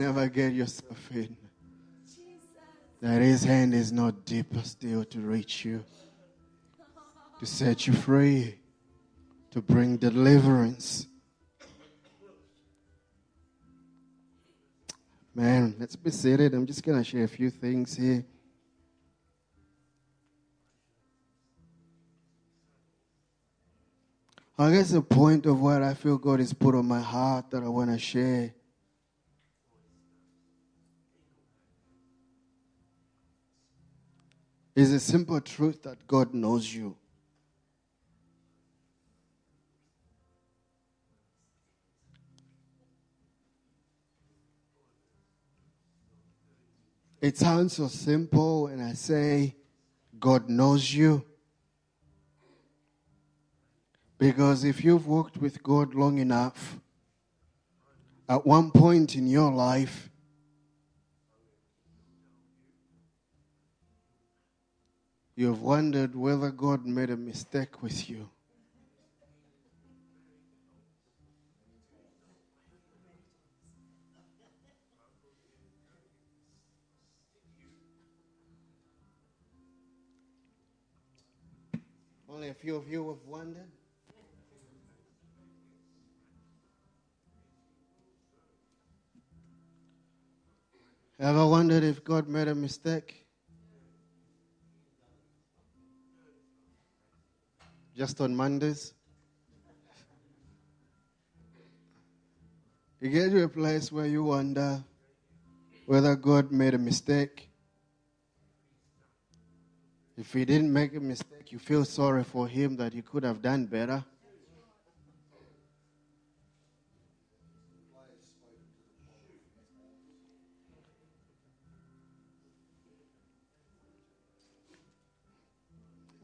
never get yourself in. That his hand is not deeper still to reach you, to set you free, to bring deliverance. Man, let's be seated. I'm just going to share a few things here. I guess the point of what I feel God has put on my heart that I want to share is a simple truth that God knows you. It sounds so simple when I say God knows you. Because if you've walked with God long enough, at one point in your life, you've wondered whether God made a mistake with you. Only a few of you have wondered. Ever wondered if God made a mistake? Just on Mondays? You get to a place where you wonder whether God made a mistake. If he didn't make a mistake, you feel sorry for him that he could have done better.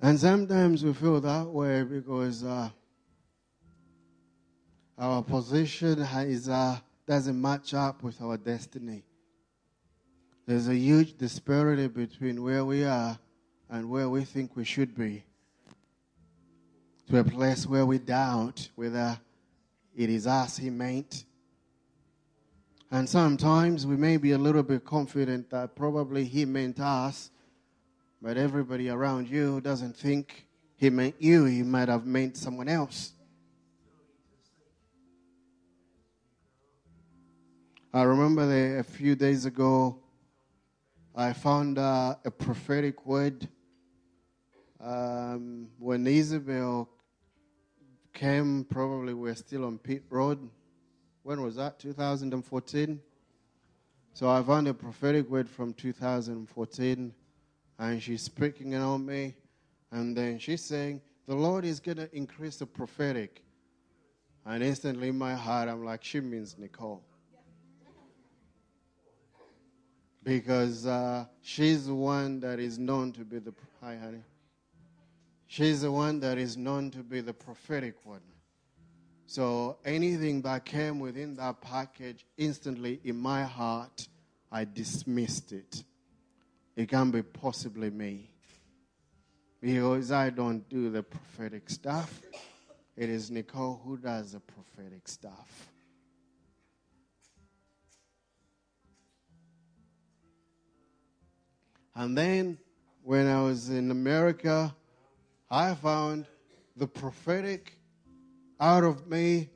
And sometimes we feel that way because uh, our position is, uh, doesn't match up with our destiny. There's a huge disparity between where we are and where we think we should be. To a place where we doubt whether it is us he meant. And sometimes we may be a little bit confident that probably he meant us but everybody around you doesn't think he meant you, he might have meant someone else. I remember that a few days ago, I found uh, a prophetic word um, when Isabel came. Probably we're still on Pit Road. When was that? 2014. So I found a prophetic word from 2014 and she's speaking on me. And then she's saying, The Lord is going to increase the prophetic. And instantly in my heart, I'm like, She means Nicole. Because uh, she's the one that is known to be the. Hi, honey. She's the one that is known to be the prophetic one. So anything that came within that package, instantly in my heart, I dismissed it. It can be possibly me. Because I don't do the prophetic stuff. It is Nicole who does the prophetic stuff. And then when I was in America, I found the prophetic out of me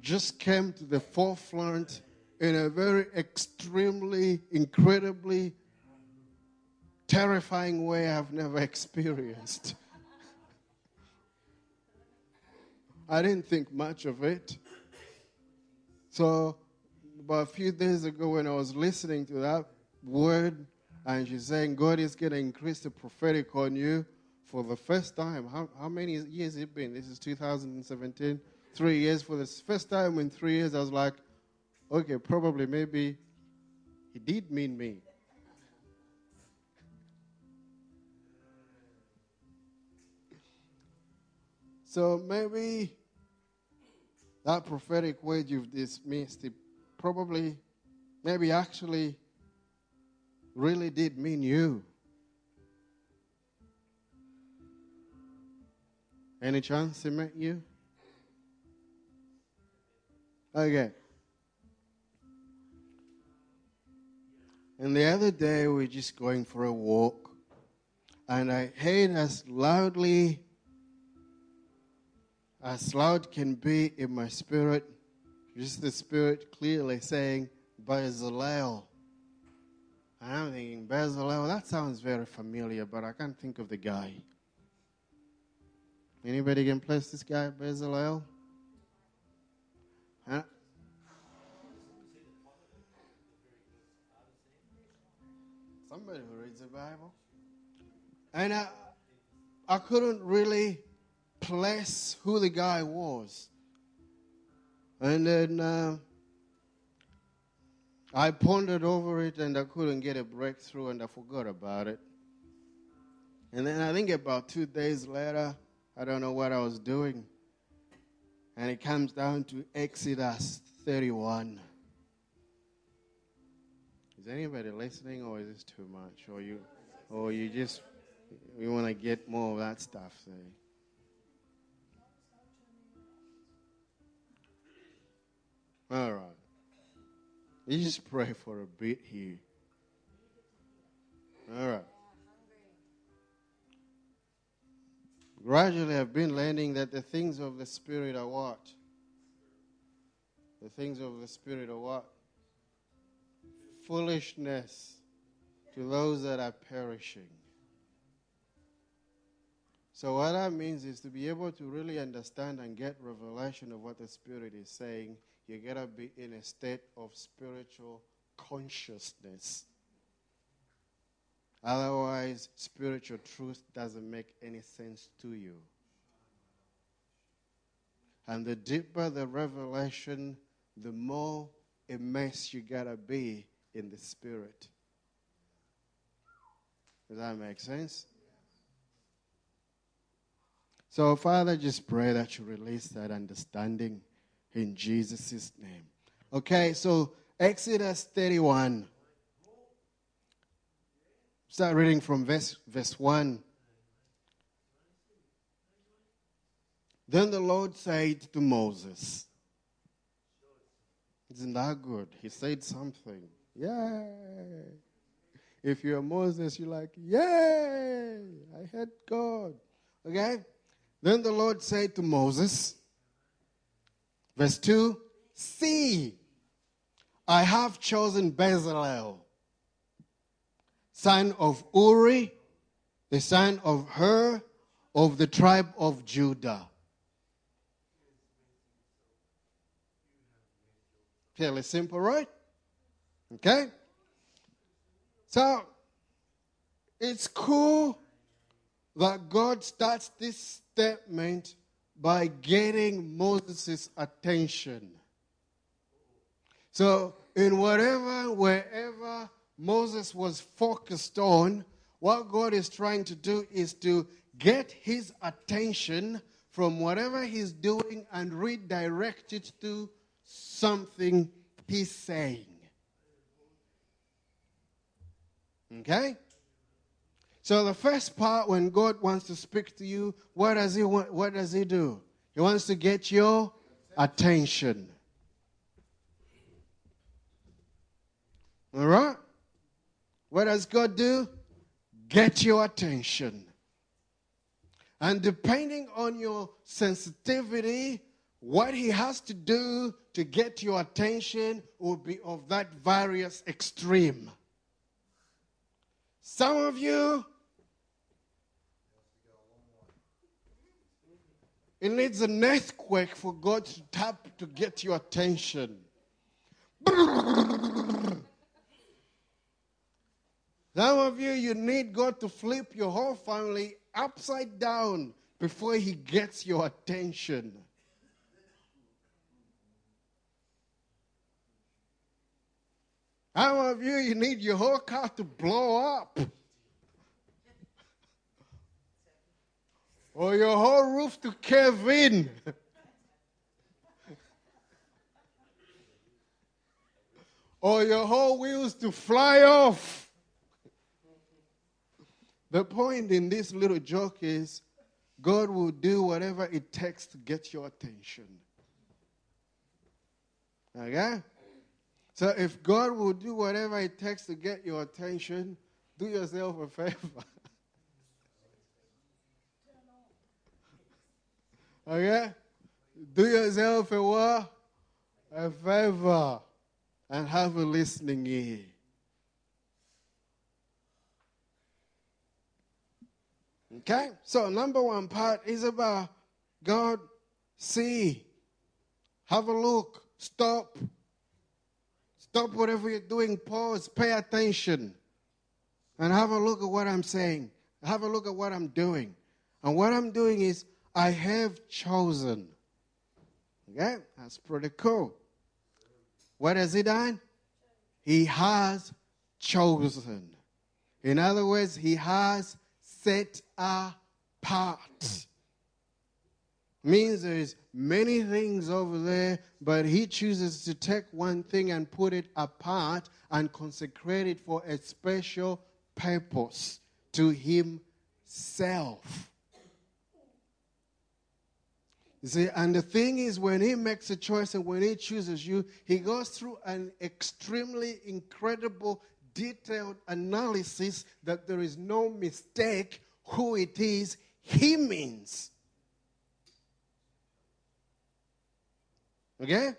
just came to the forefront in a very extremely, incredibly terrifying way I've never experienced. I didn't think much of it. So, about a few days ago, when I was listening to that word, and she's saying, God is going to increase the prophetic on you for the first time. How, how many years it been? This is 2017. Three years. For the first time in three years, I was like, okay, probably, maybe he did mean me. So maybe that prophetic word you've dismissed, it probably, maybe actually really did mean you. Any chance it met you? Okay. And the other day, we were just going for a walk, and I heard as loudly as loud can be in my spirit, just the spirit clearly saying, Bezalel. And I'm thinking, Bezalel, that sounds very familiar, but I can't think of the guy. Anybody can place this guy, Bezalel? Huh? Somebody who reads the Bible. And I, I couldn't really place who the guy was. And then uh, I pondered over it and I couldn't get a breakthrough and I forgot about it. And then I think about two days later, I don't know what I was doing. And it comes down to Exodus 31. Is anybody listening or is this too much? Or you or you just you want to get more of that stuff, say? All right. You just pray for a bit here. All right. Gradually, I've been learning that the things of the Spirit are what? The things of the Spirit are what? Foolishness to those that are perishing. So, what that means is to be able to really understand and get revelation of what the Spirit is saying, you got to be in a state of spiritual consciousness. Otherwise, spiritual truth doesn't make any sense to you. And the deeper the revelation, the more immersed you gotta be in the spirit. Does that make sense? So, Father, just pray that you release that understanding in Jesus' name. Okay, so Exodus 31. Start reading from verse, verse 1. Then the Lord said to Moses, Isn't that good? He said something. Yay! If you're Moses, you're like, Yay! I had God. Okay? Then the Lord said to Moses, verse 2 See, I have chosen Bezalel son of Uri, the son of Hur, of the tribe of Judah. Fairly simple, right? Okay? So, it's cool that God starts this statement by getting Moses' attention. So, in whatever, wherever Moses was focused on, what God is trying to do is to get his attention from whatever he's doing and redirect it to something he's saying. Okay? So the first part when God wants to speak to you, what does he want, what does he do? He wants to get your attention. All right? What does God do? Get your attention. And depending on your sensitivity, what he has to do to get your attention will be of that various extreme. Some of you, it needs an earthquake for God to tap to get your attention. Some of you, you need God to flip your whole family upside down before He gets your attention. Some of you, you need your whole car to blow up. Or your whole roof to cave in. or your whole wheels to fly off. The point in this little joke is God will do whatever it takes to get your attention. Okay? So if God will do whatever it takes to get your attention, do yourself a favor. okay? Do yourself a what? A favor. And have a listening ear. Okay? So, number one part is about God, see, have a look, stop. Stop whatever you're doing, pause, pay attention, and have a look at what I'm saying. Have a look at what I'm doing. And what I'm doing is, I have chosen. Okay? That's pretty cool. What has he done? He has chosen. In other words, he has set apart. Means there's many things over there, but he chooses to take one thing and put it apart and consecrate it for a special purpose to himself. See, and the thing is, when he makes a choice and when he chooses you, he goes through an extremely incredible, detailed analysis that there is no mistake who it is he means. Okay?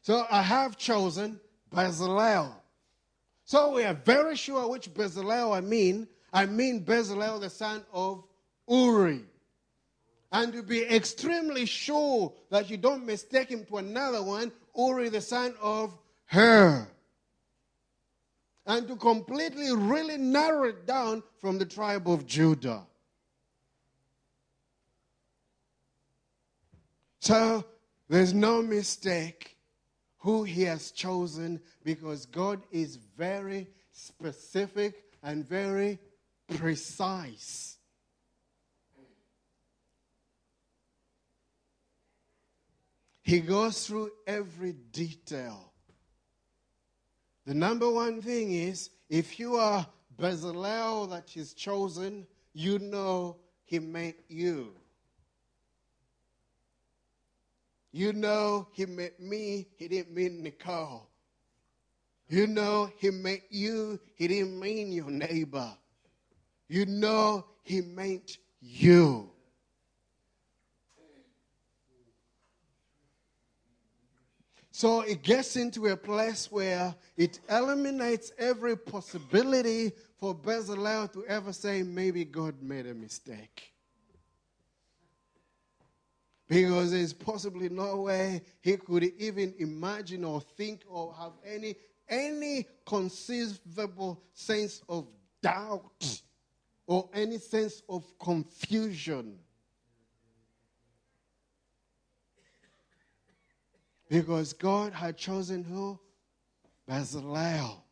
So I have chosen Bezalel. So we are very sure which Bezalel I mean. I mean Bezalel, the son of Uri. And to be extremely sure that you don't mistake him to another one, Uri, the son of Hur. And to completely, really narrow it down from the tribe of Judah. So there's no mistake who he has chosen because God is very specific and very precise. He goes through every detail. The number one thing is if you are Bezalel that is chosen, you know he made you. You know, He met me, He didn't mean Nicole. You know, He met you, He didn't mean your neighbor. You know, He meant you. So it gets into a place where it eliminates every possibility for Bezalel to ever say, maybe God made a mistake. Because there's possibly no way he could even imagine or think or have any, any conceivable sense of doubt or any sense of confusion. Because God had chosen who? Bezalel.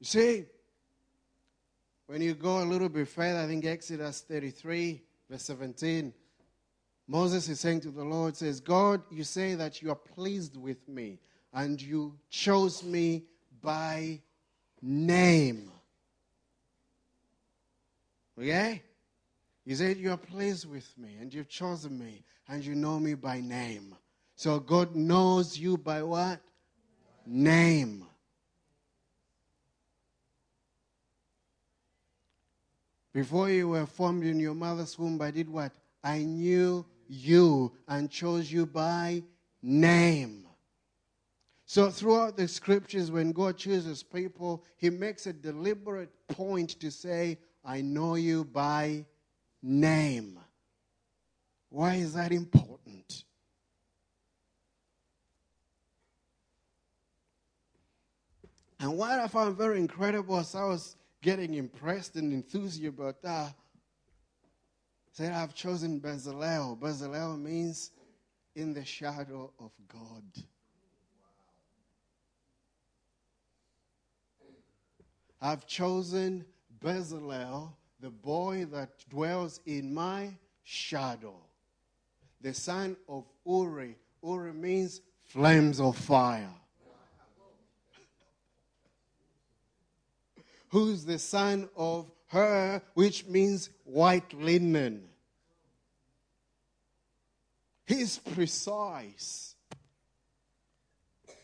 You see, when you go a little bit further, I think Exodus 33, verse 17, Moses is saying to the Lord, says, God, you say that you are pleased with me and you chose me by name. Okay? You said you are pleased with me and you've chosen me and you know me by name. So God knows you by what? Name. Before you were formed in your mother's womb, I did what? I knew you and chose you by name. So, throughout the scriptures, when God chooses people, He makes a deliberate point to say, I know you by name. Why is that important? And what I found very incredible as I was getting impressed and enthused about that, said, I've chosen Bezalel. Bezalel means in the shadow of God. I've chosen Bezalel, the boy that dwells in my shadow, the son of Uri. Uri means flames of fire. who's the son of Hur, which means white linen. He's precise.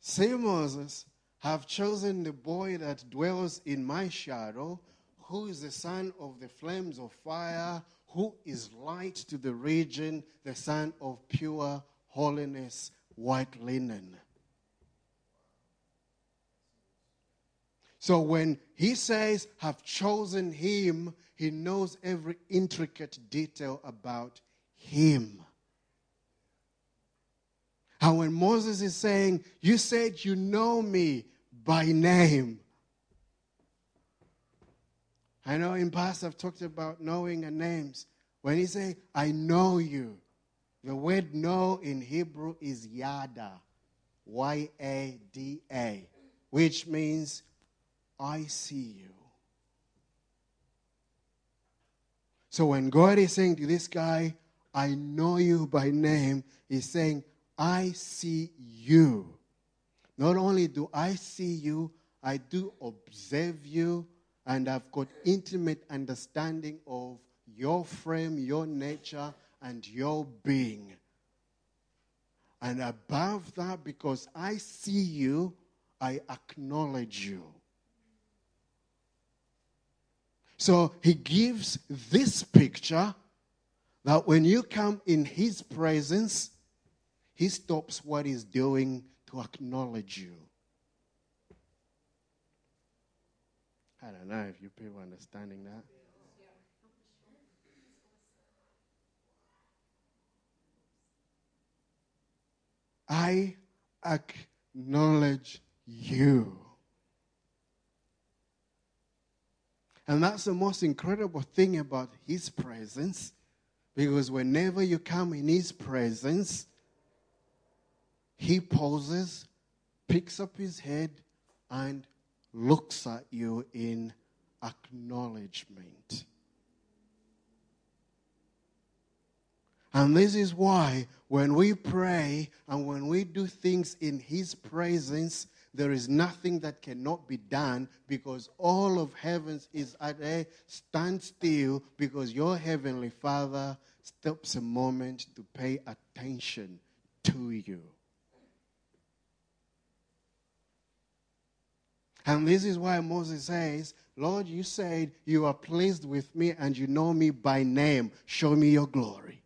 Say, Moses, have chosen the boy that dwells in my shadow, who is the son of the flames of fire, who is light to the region, the son of pure holiness, white linen. So when he says, have chosen him, he knows every intricate detail about him. And when Moses is saying, You said you know me by name. I know in past I've talked about knowing and names. When he say, I know you, the word know in Hebrew is yada, Y A D A, which means I see you. So when God is saying to this guy, I know you by name, he's saying, I see you. Not only do I see you, I do observe you, and I've got intimate understanding of your frame, your nature, and your being. And above that, because I see you, I acknowledge you. So he gives this picture that when you come in his presence, he stops what he's doing to acknowledge you. I don't know if you people are understanding that. I acknowledge you. And that's the most incredible thing about His presence. Because whenever you come in His presence, he pauses, picks up his head, and looks at you in acknowledgement. And this is why when we pray and when we do things in His presence, there is nothing that cannot be done because all of heavens is at a standstill because your Heavenly Father stops a moment to pay attention to you. And this is why Moses says, Lord, you said you are pleased with me and you know me by name. Show me your glory.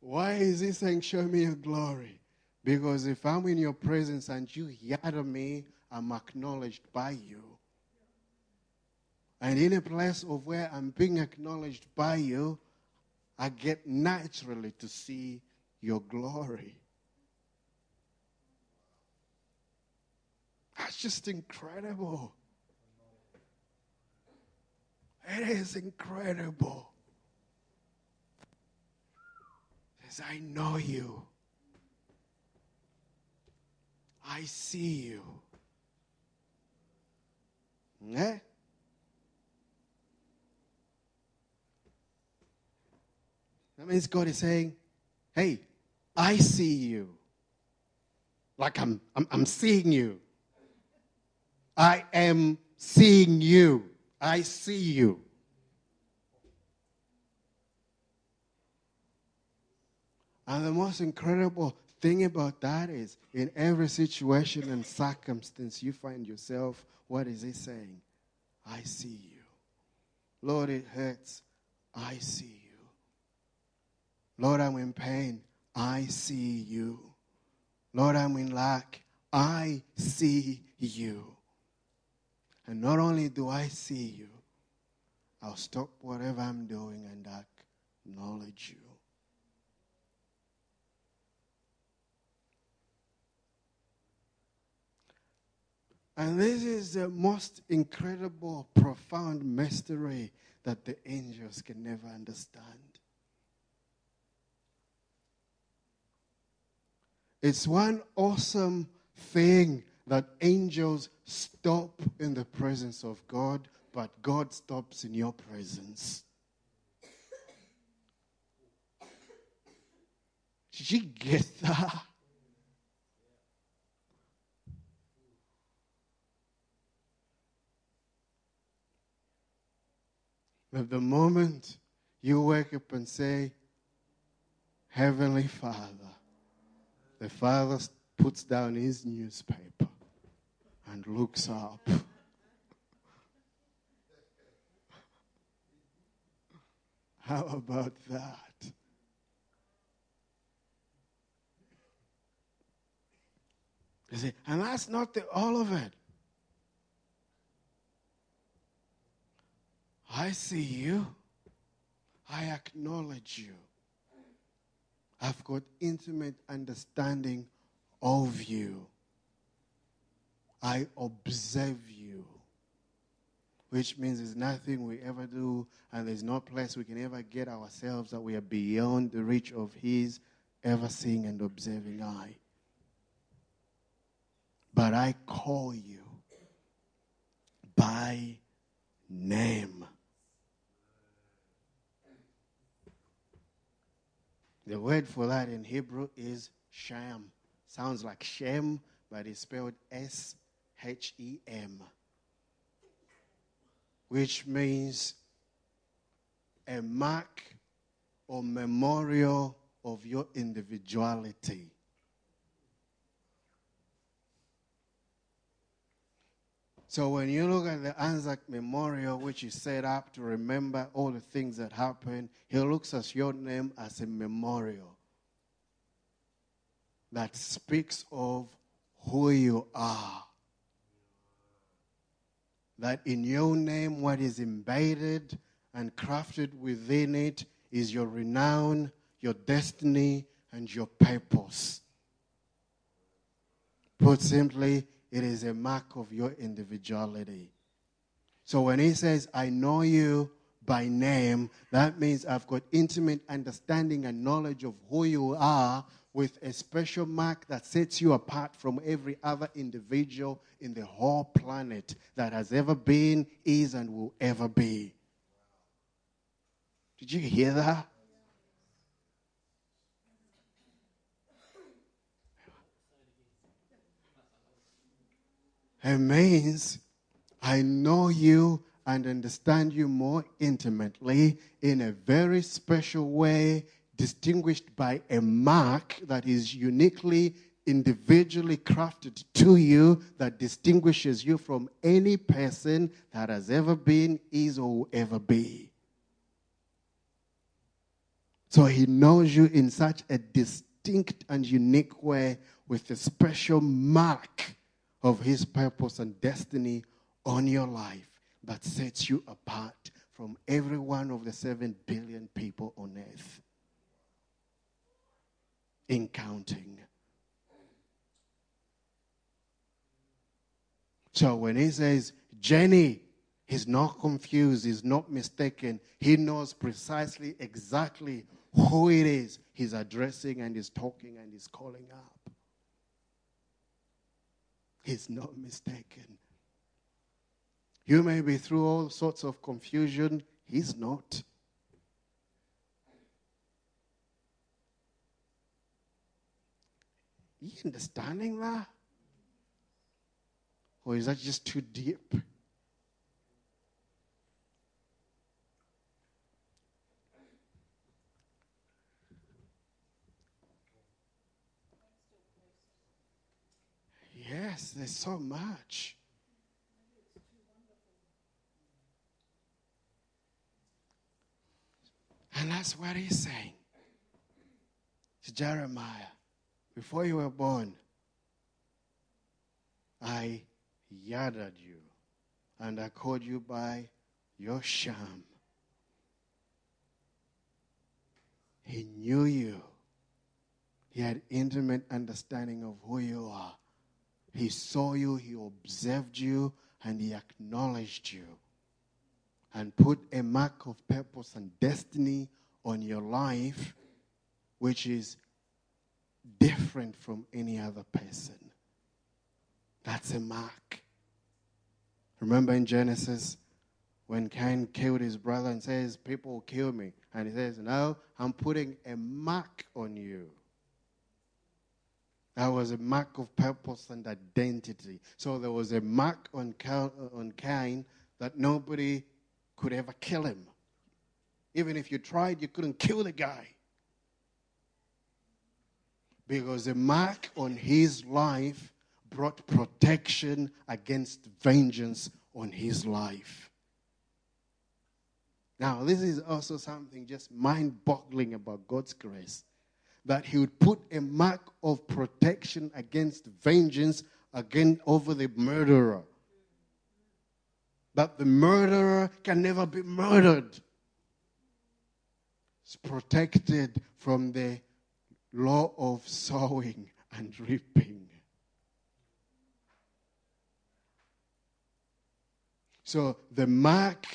Why is he saying, Show me your glory? Because if I'm in your presence and you hear me, I'm acknowledged by you. And in a place of where I'm being acknowledged by you, I get naturally to see your glory. That's just incredible. It is incredible. As I know you, I see you. Eh? That means God is saying, hey, I see you. Like I'm, I'm, I'm seeing you. I am seeing you. I see you. And the most incredible thing about that is in every situation and circumstance you find yourself, what is he saying? I see you. Lord, it hurts. I see you. Lord, I'm in pain. I see you. Lord, I'm in lack. I see you. And not only do I see you, I'll stop whatever I'm doing and acknowledge you. And this is the most incredible, profound mystery that the angels can never understand. It's one awesome thing that angels stop in the presence of God, but God stops in your presence. Did you get that? But the moment you wake up and say, Heavenly Father, the Father puts down his newspaper and looks up. How about that? You see, and that's not the, all of it. I see you. I acknowledge you. I've got intimate understanding of you. I observe you. Which means there's nothing we ever do, and there's no place we can ever get ourselves that we are beyond the reach of His ever seeing and observing eye. But I call you by name. The word for that in Hebrew is sham. Sounds like Shem, but it's spelled S H E M, which means a mark or memorial of your individuality. So when you look at the Anzac Memorial, which is set up to remember all the things that happened, he looks at your name as a memorial that speaks of who you are. That in your name, what is embedded and crafted within it is your renown, your destiny, and your purpose. Put simply, it is a mark of your individuality. So when he says, I know you by name, that means I've got intimate understanding and knowledge of who you are with a special mark that sets you apart from every other individual in the whole planet that has ever been, is, and will ever be. Did you hear that? It means I know you and understand you more intimately in a very special way, distinguished by a mark that is uniquely, individually crafted to you, that distinguishes you from any person that has ever been, is, or will ever be. So he knows you in such a distinct and unique way with a special mark of His purpose and destiny on your life that sets you apart from every one of the seven billion people on earth. In counting. So when he says, Jenny, he's not confused, he's not mistaken. He knows precisely exactly who it is he's addressing and he's talking and he's calling up. He's not mistaken. You may be through all sorts of confusion. He's not. You understanding that? Or is that just too deep? Yes, there's so much. And that's what he's saying to Jeremiah. Before you were born, I yarded you and I called you by your sham. He knew you. He had intimate understanding of who you are. He saw you, He observed you, and He acknowledged you and put a mark of purpose and destiny on your life, which is different from any other person. That's a mark. Remember in Genesis when Cain killed his brother and says, People will kill me. And he says, No, I'm putting a mark on you. That was a mark of purpose and identity. So there was a mark on, Cain that nobody could ever kill him Even if you tried, you couldn't kill the guy. Because the mark on his life brought protection against vengeance on his life. Now, this is also something just mind boggling about God's grace that He would put a mark of protection against vengeance again over the murderer. That the murderer can never be murdered. It's protected from the law of sowing and reaping. So the mark,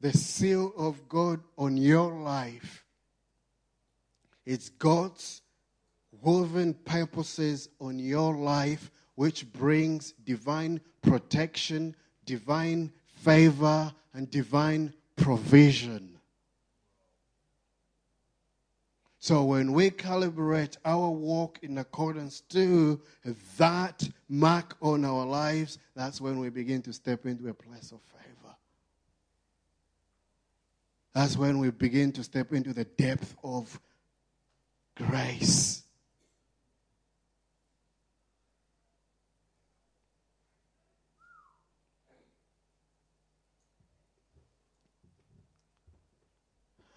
the seal of God on your life, it's God's woven purposes on your life which brings divine protection, divine favor, and divine provision. So when we calibrate our walk in accordance to that mark on our lives, that's when we begin to step into a place of favor. That's when we begin to step into the depth of grace.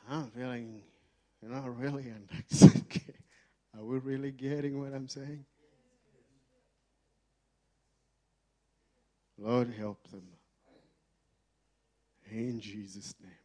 I'm feeling you're not really Are we really getting what I'm saying? Lord, help them. In Jesus' name.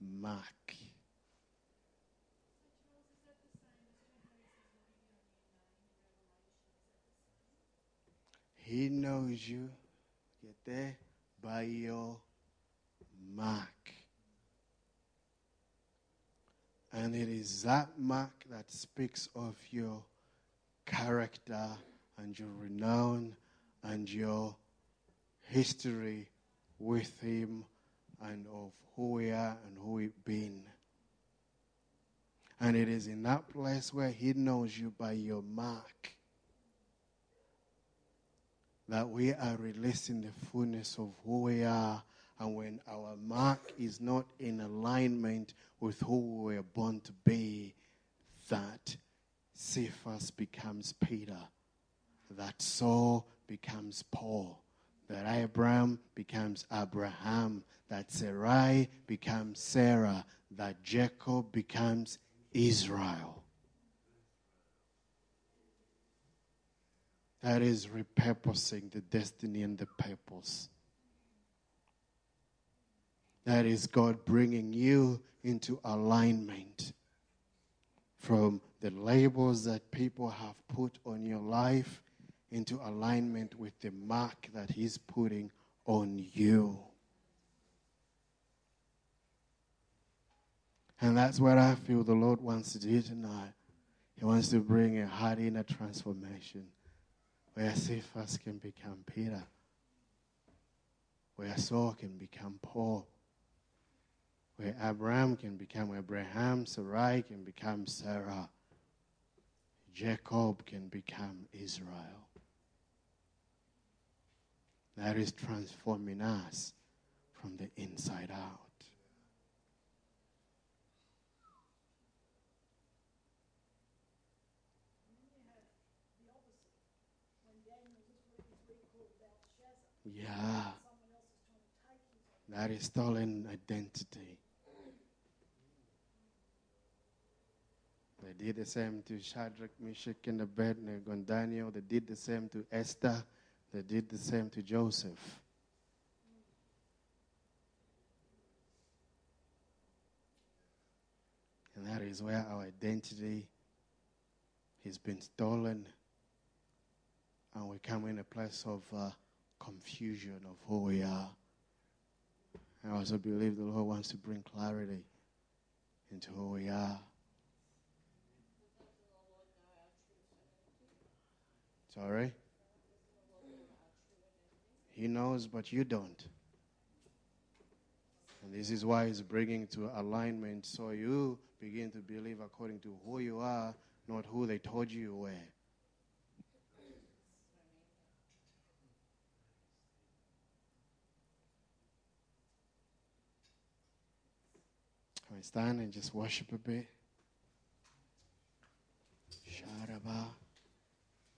mark. He knows you. Get there? By your mark. And it is that mark that speaks of your character and your renown and your history with Him and of who we are and who we've been. And it is in that place where He knows you by your mark that we are releasing the fullness of who we are. And when our mark is not in alignment with who we were born to be, that Cephas becomes Peter, that Saul becomes Paul, that Abram becomes Abraham, that Sarai becomes Sarah, that Jacob becomes Israel. That is repurposing the destiny and the purpose. That is God bringing you into alignment from the labels that people have put on your life into alignment with the mark that He's putting on you. And that's what I feel the Lord wants to do tonight. He wants to bring a heart inner transformation where Cephas can become Peter, where Saul can become Paul where Abram can become Abraham, Sarai can become Sarah, Jacob can become Israel. That is transforming us from the inside out. Yeah. That is stolen identity. They did the same to Shadrach, Meshach, and Abednego, and Daniel. They did the same to Esther. They did the same to Joseph. And that is where our identity has been stolen. And we come in a place of uh, confusion of who we are. I also believe the Lord wants to bring clarity into who we are. Sorry? He knows, but you don't. And this is why he's bringing to alignment so you begin to believe according to who you are, not who they told you you were. Can we stand and just worship a bit? Sharaba.